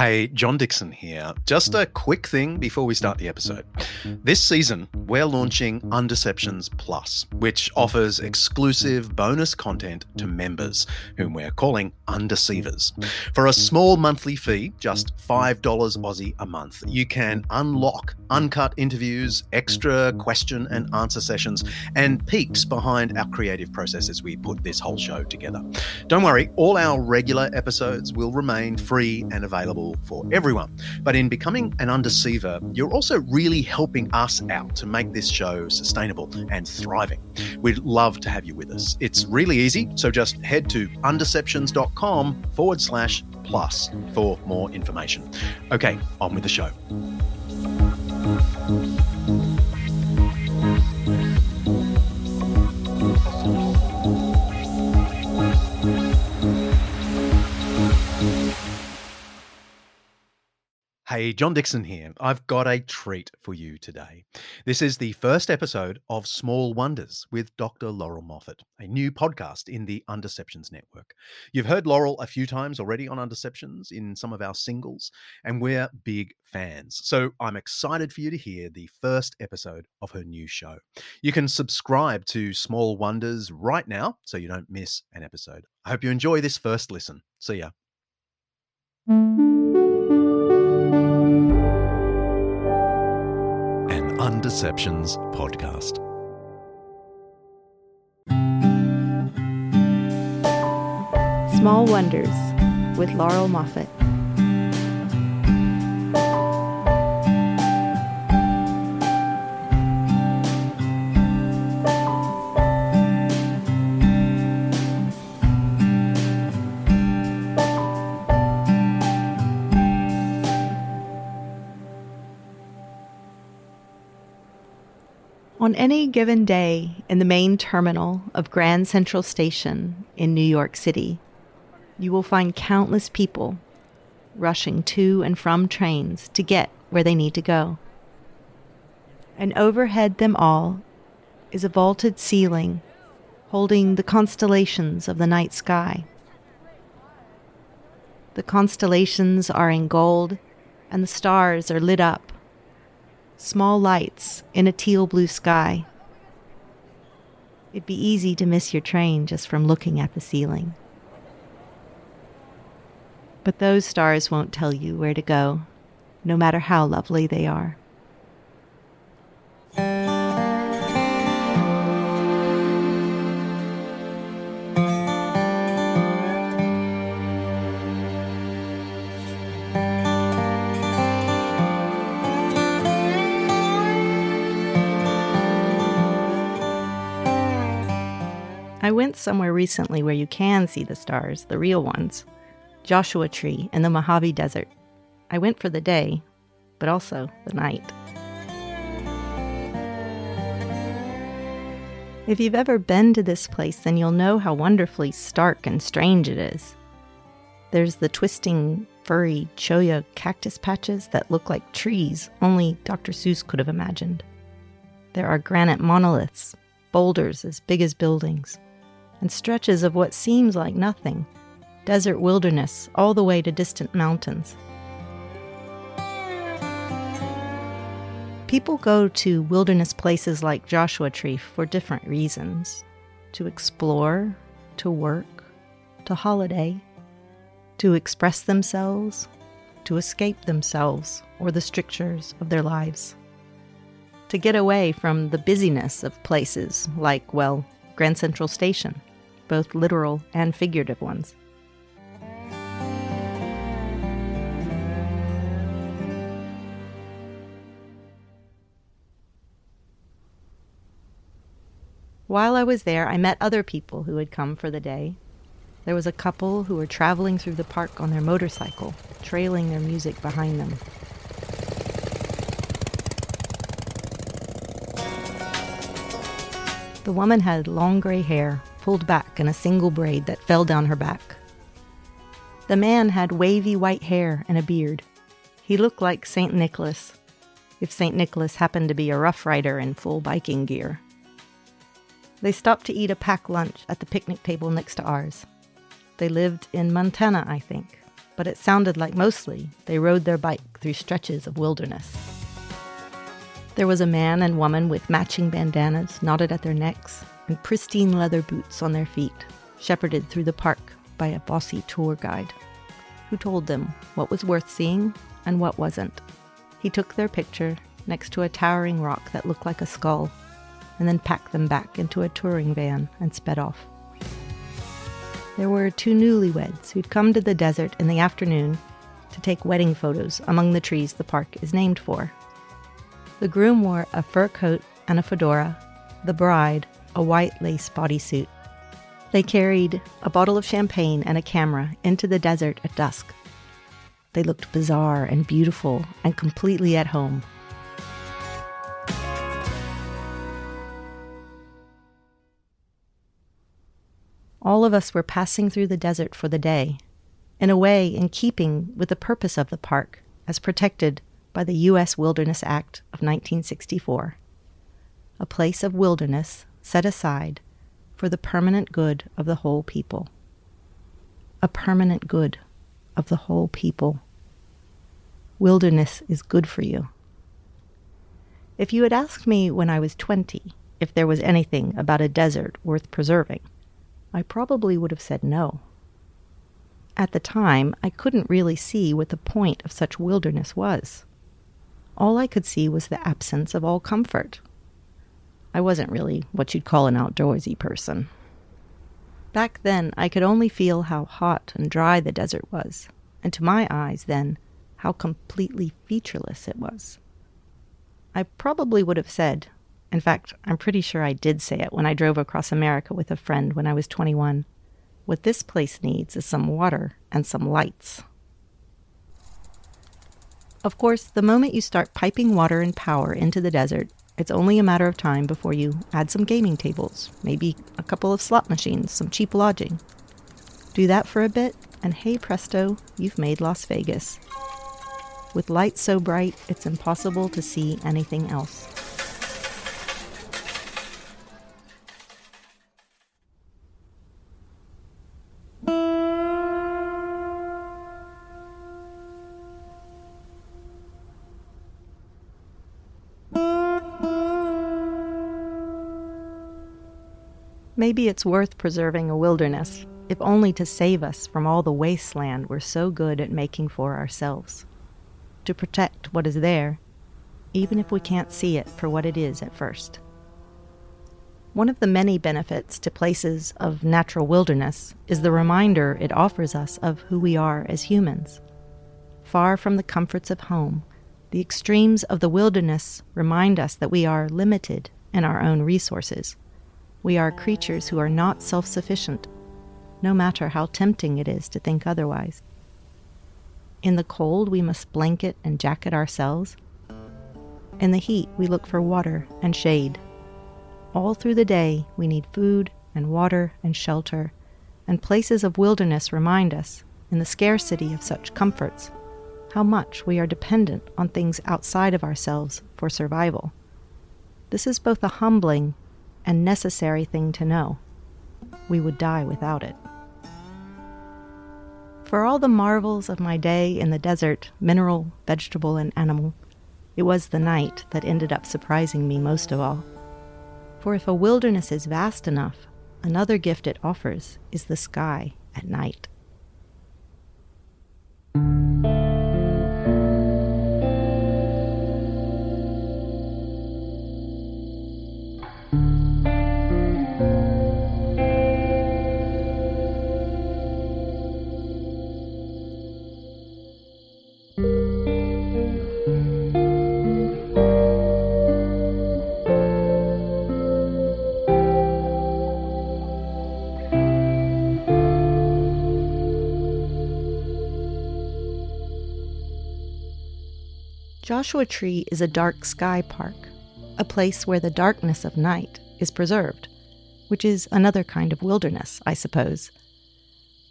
Hey, John Dickson here. Just a quick thing before we start the episode. This season, we're launching Undeceptions Plus, which offers exclusive bonus content to members, whom we're calling Undeceivers. For a small monthly fee, just $5 Aussie a month, you can unlock uncut interviews, extra question and answer sessions, and peeks behind our creative process as we put this whole show together. Don't worry, all our regular episodes will remain free and available for everyone. But in becoming an undeceiver, you're also really helping us out to make this show sustainable and thriving. We'd love to have you with us. It's really easy, so just head to undeceptions.com forward slash plus for more information. Okay, on with the show. Hey, John Dickson here. I've got a treat for you today. This is the first episode of Small Wonders with Dr. Laurel Moffatt, a new podcast in the Undeceptions Network. You've heard Laurel a few times already on Undeceptions in some of our singles, and we're big fans. So I'm excited for you to hear the first episode of her new show. You can subscribe to Small Wonders right now so you don't miss an episode. I hope you enjoy this first listen. See ya. Undeceptions podcast. Small Wonders with Laurel Moffatt. On any given day in the main terminal of Grand Central Station in New York City, you will find countless people rushing to and from trains to get where they need to go. And overhead them all is a vaulted ceiling holding the constellations of the night sky. The constellations are in gold, and the stars are lit up small lights in a teal blue sky. It'd be easy to miss your train just from looking at the ceiling. But those stars won't tell you where to go, no matter how lovely they are. I went somewhere recently where you can see the stars, the real ones Joshua Tree in the Mojave Desert. I went for the day, but also the night. If you've ever been to this place, then you'll know how wonderfully stark and strange it is. There's the twisting, furry cholla cactus patches that look like trees only Dr. Seuss could have imagined. There are granite monoliths, boulders as big as buildings and stretches of what seems like nothing desert wilderness all the way to distant mountains. People go to wilderness places like Joshua Tree for different reasons to explore, to work, to holiday, to express themselves, to escape themselves or the strictures of their lives, to get away from the busyness of places like, well, Grand Central Station both literal and figurative ones. While I was there, I met other people who had come for the day. There was a couple who were traveling through the park on their motorcycle, trailing their music behind them. The woman had long gray hair, pulled back in a single braid that fell down her back. The man had wavy white hair and a beard. He looked like St. Nicholas, if St. Nicholas happened to be a rough rider in full biking gear. They stopped to eat a packed lunch at the picnic table next to ours. They lived in Montana, I think, but it sounded like mostly they rode their bike through stretches of wilderness. There was a man and woman with matching bandanas knotted at their necks and pristine leather boots on their feet, shepherded through the park by a bossy tour guide who told them what was worth seeing and what wasn't. He took their picture next to a towering rock that looked like a skull and then packed them back into a touring van and sped off. There were two newlyweds who'd come to the desert in the afternoon to take wedding photos among the trees the park is named for. The groom wore a fur coat and a fedora, the bride, a white lace bodysuit. They carried a bottle of champagne and a camera into the desert at dusk. They looked bizarre and beautiful and completely at home. All of us were passing through the desert for the day, in a way in keeping with the purpose of the park as protected by the U.S. Wilderness Act of 1964. A place of wilderness set aside for the permanent good of the whole people. A permanent good of the whole people. Wilderness is good for you. If you had asked me when I was 20 if there was anything about a desert worth preserving, I probably would have said no. At the time, I couldn't really see what the point of such wilderness was. All I could see was the absence of all comfort. I wasn't really what you'd call an outdoorsy person. Back then, I could only feel how hot and dry the desert was, and to my eyes, then, how completely featureless it was. I probably would have said, in fact, I'm pretty sure I did say it when I drove across America with a friend when I was 21. What this place needs is some water and some lights. Of course, the moment you start piping water and power into the desert, it's only a matter of time before you add some gaming tables, maybe a couple of slot machines, some cheap lodging. Do that for a bit, and hey presto, you've made Las Vegas. With lights so bright, it's impossible to see anything else. Maybe it's worth preserving a wilderness, if only to save us from all the wasteland we're so good at making for ourselves. To protect what is there, even if we can't see it for what it is at first. One of the many benefits to places of natural wilderness is the reminder it offers us of who we are as humans. Far from the comforts of home, the extremes of the wilderness remind us that we are limited in our own resources we are creatures who are not self sufficient, no matter how tempting it is to think otherwise. In the cold, we must blanket and jacket ourselves. In the heat, we look for water and shade. All through the day, we need food and water and shelter, and places of wilderness remind us, in the scarcity of such comforts, how much we are dependent on things outside of ourselves for survival. This is both a humbling and necessary thing to know. We would die without it. For all the marvels of my day in the desert, mineral, vegetable, and animal, it was the night that ended up surprising me most of all. For if a wilderness is vast enough, another gift it offers is the sky at night. Joshua Tree is a dark sky park, a place where the darkness of night is preserved, which is another kind of wilderness, I suppose.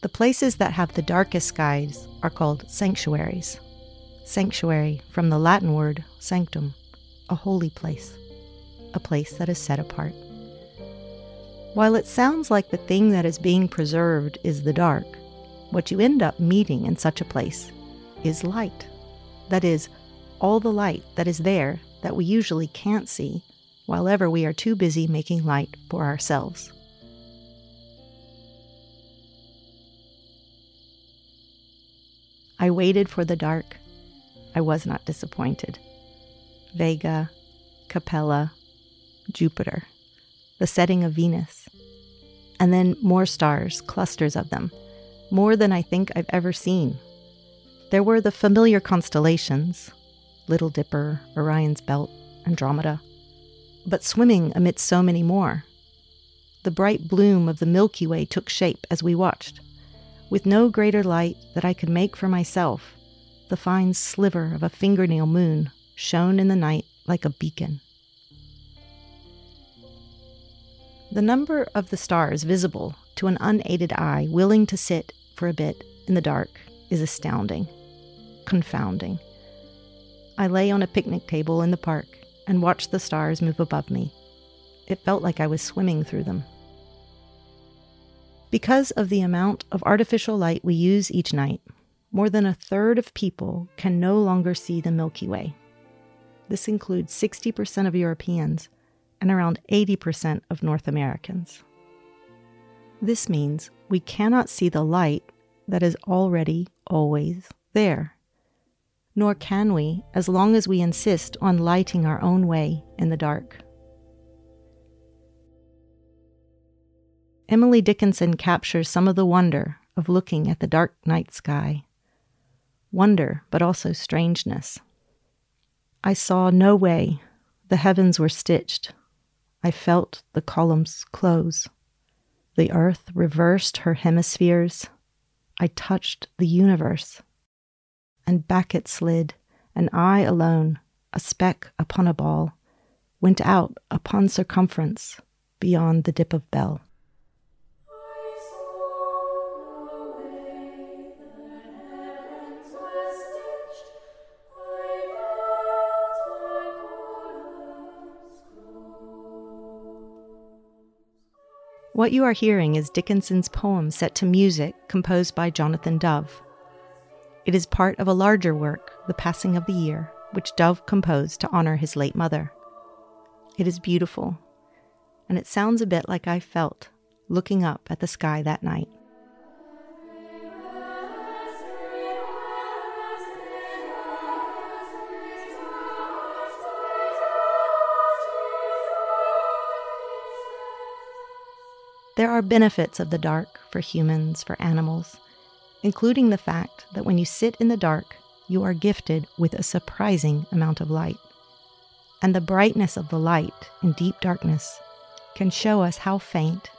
The places that have the darkest skies are called sanctuaries. Sanctuary from the Latin word sanctum, a holy place, a place that is set apart. While it sounds like the thing that is being preserved is the dark, what you end up meeting in such a place is light. That is, all the light that is there that we usually can't see while ever we are too busy making light for ourselves. I waited for the dark. I was not disappointed. Vega, Capella, Jupiter, the setting of Venus, and then more stars, clusters of them, more than I think I've ever seen. There were the familiar constellations Little Dipper, Orion's Belt, Andromeda, but swimming amidst so many more. The bright bloom of the Milky Way took shape as we watched. With no greater light that I could make for myself, the fine sliver of a fingernail moon shone in the night like a beacon. The number of the stars visible to an unaided eye willing to sit for a bit in the dark is astounding, confounding. I lay on a picnic table in the park and watched the stars move above me. It felt like I was swimming through them. Because of the amount of artificial light we use each night, more than a third of people can no longer see the Milky Way. This includes 60% of Europeans and around 80% of North Americans. This means we cannot see the light that is already always there. Nor can we as long as we insist on lighting our own way in the dark. Emily Dickinson captures some of the wonder of looking at the dark night sky. Wonder, but also strangeness. I saw no way. The heavens were stitched. I felt the columns close. The earth reversed her hemispheres. I touched the universe. And back it slid, and I alone, a speck upon a ball, went out upon circumference beyond the dip of bell. What you are hearing is Dickinson's poem set to music composed by Jonathan Dove. It is part of a larger work, The Passing of the Year, which Dove composed to honor his late mother. It is beautiful, and it sounds a bit like I felt looking up at the sky that night. There are benefits of the dark for humans, for animals, including the fact that when you sit in the dark, you are gifted with a surprising amount of light. And the brightness of the light in deep darkness can show us how faint,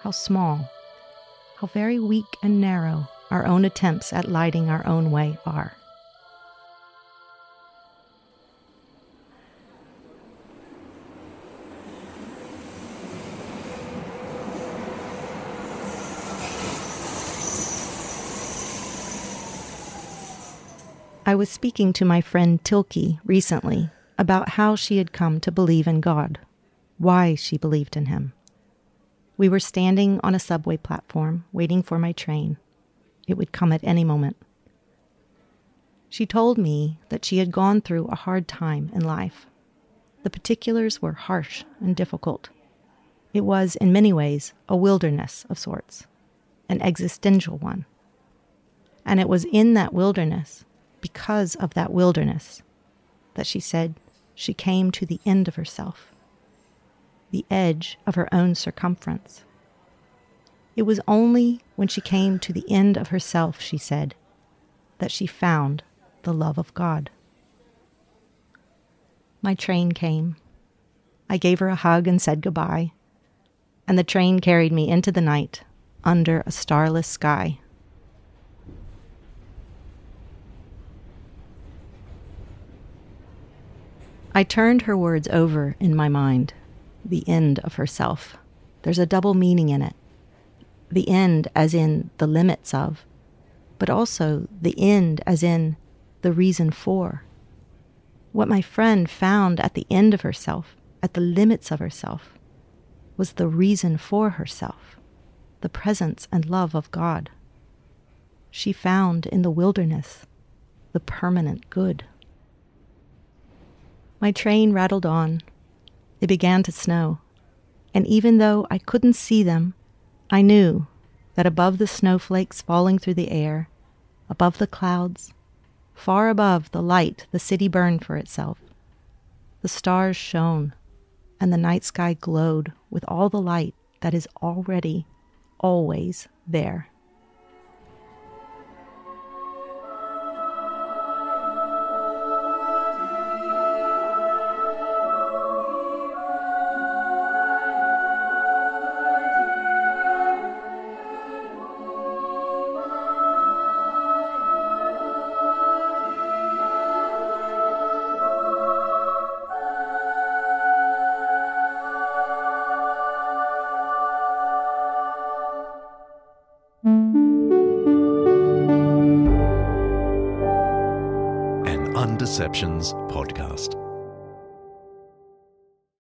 how small, how very weak and narrow our own attempts at lighting our own way are. I was speaking to my friend Tilke recently about how she had come to believe in God, why she believed in Him. We were standing on a subway platform waiting for my train. It would come at any moment. She told me that she had gone through a hard time in life. The particulars were harsh and difficult. It was, in many ways, a wilderness of sorts, an existential one. And it was in that wilderness because of that wilderness that she said she came to the end of herself, the edge of her own circumference. It was only when she came to the end of herself, she said, that she found the love of God. My train came. I gave her a hug and said goodbye, and the train carried me into the night under a starless sky. I turned her words over in my mind the end of herself. There's a double meaning in it. The end, as in the limits of, but also the end, as in the reason for. What my friend found at the end of herself, at the limits of herself, was the reason for herself, the presence and love of God. she found in the wilderness the permanent good. My train rattled on. It began to snow, and even though I couldn't see them, I knew that above the snowflakes falling through the air, above the clouds, far above the light the city burned for itself, the stars shone, and the night sky glowed with all the light that is already, always there. Undeceptions podcast.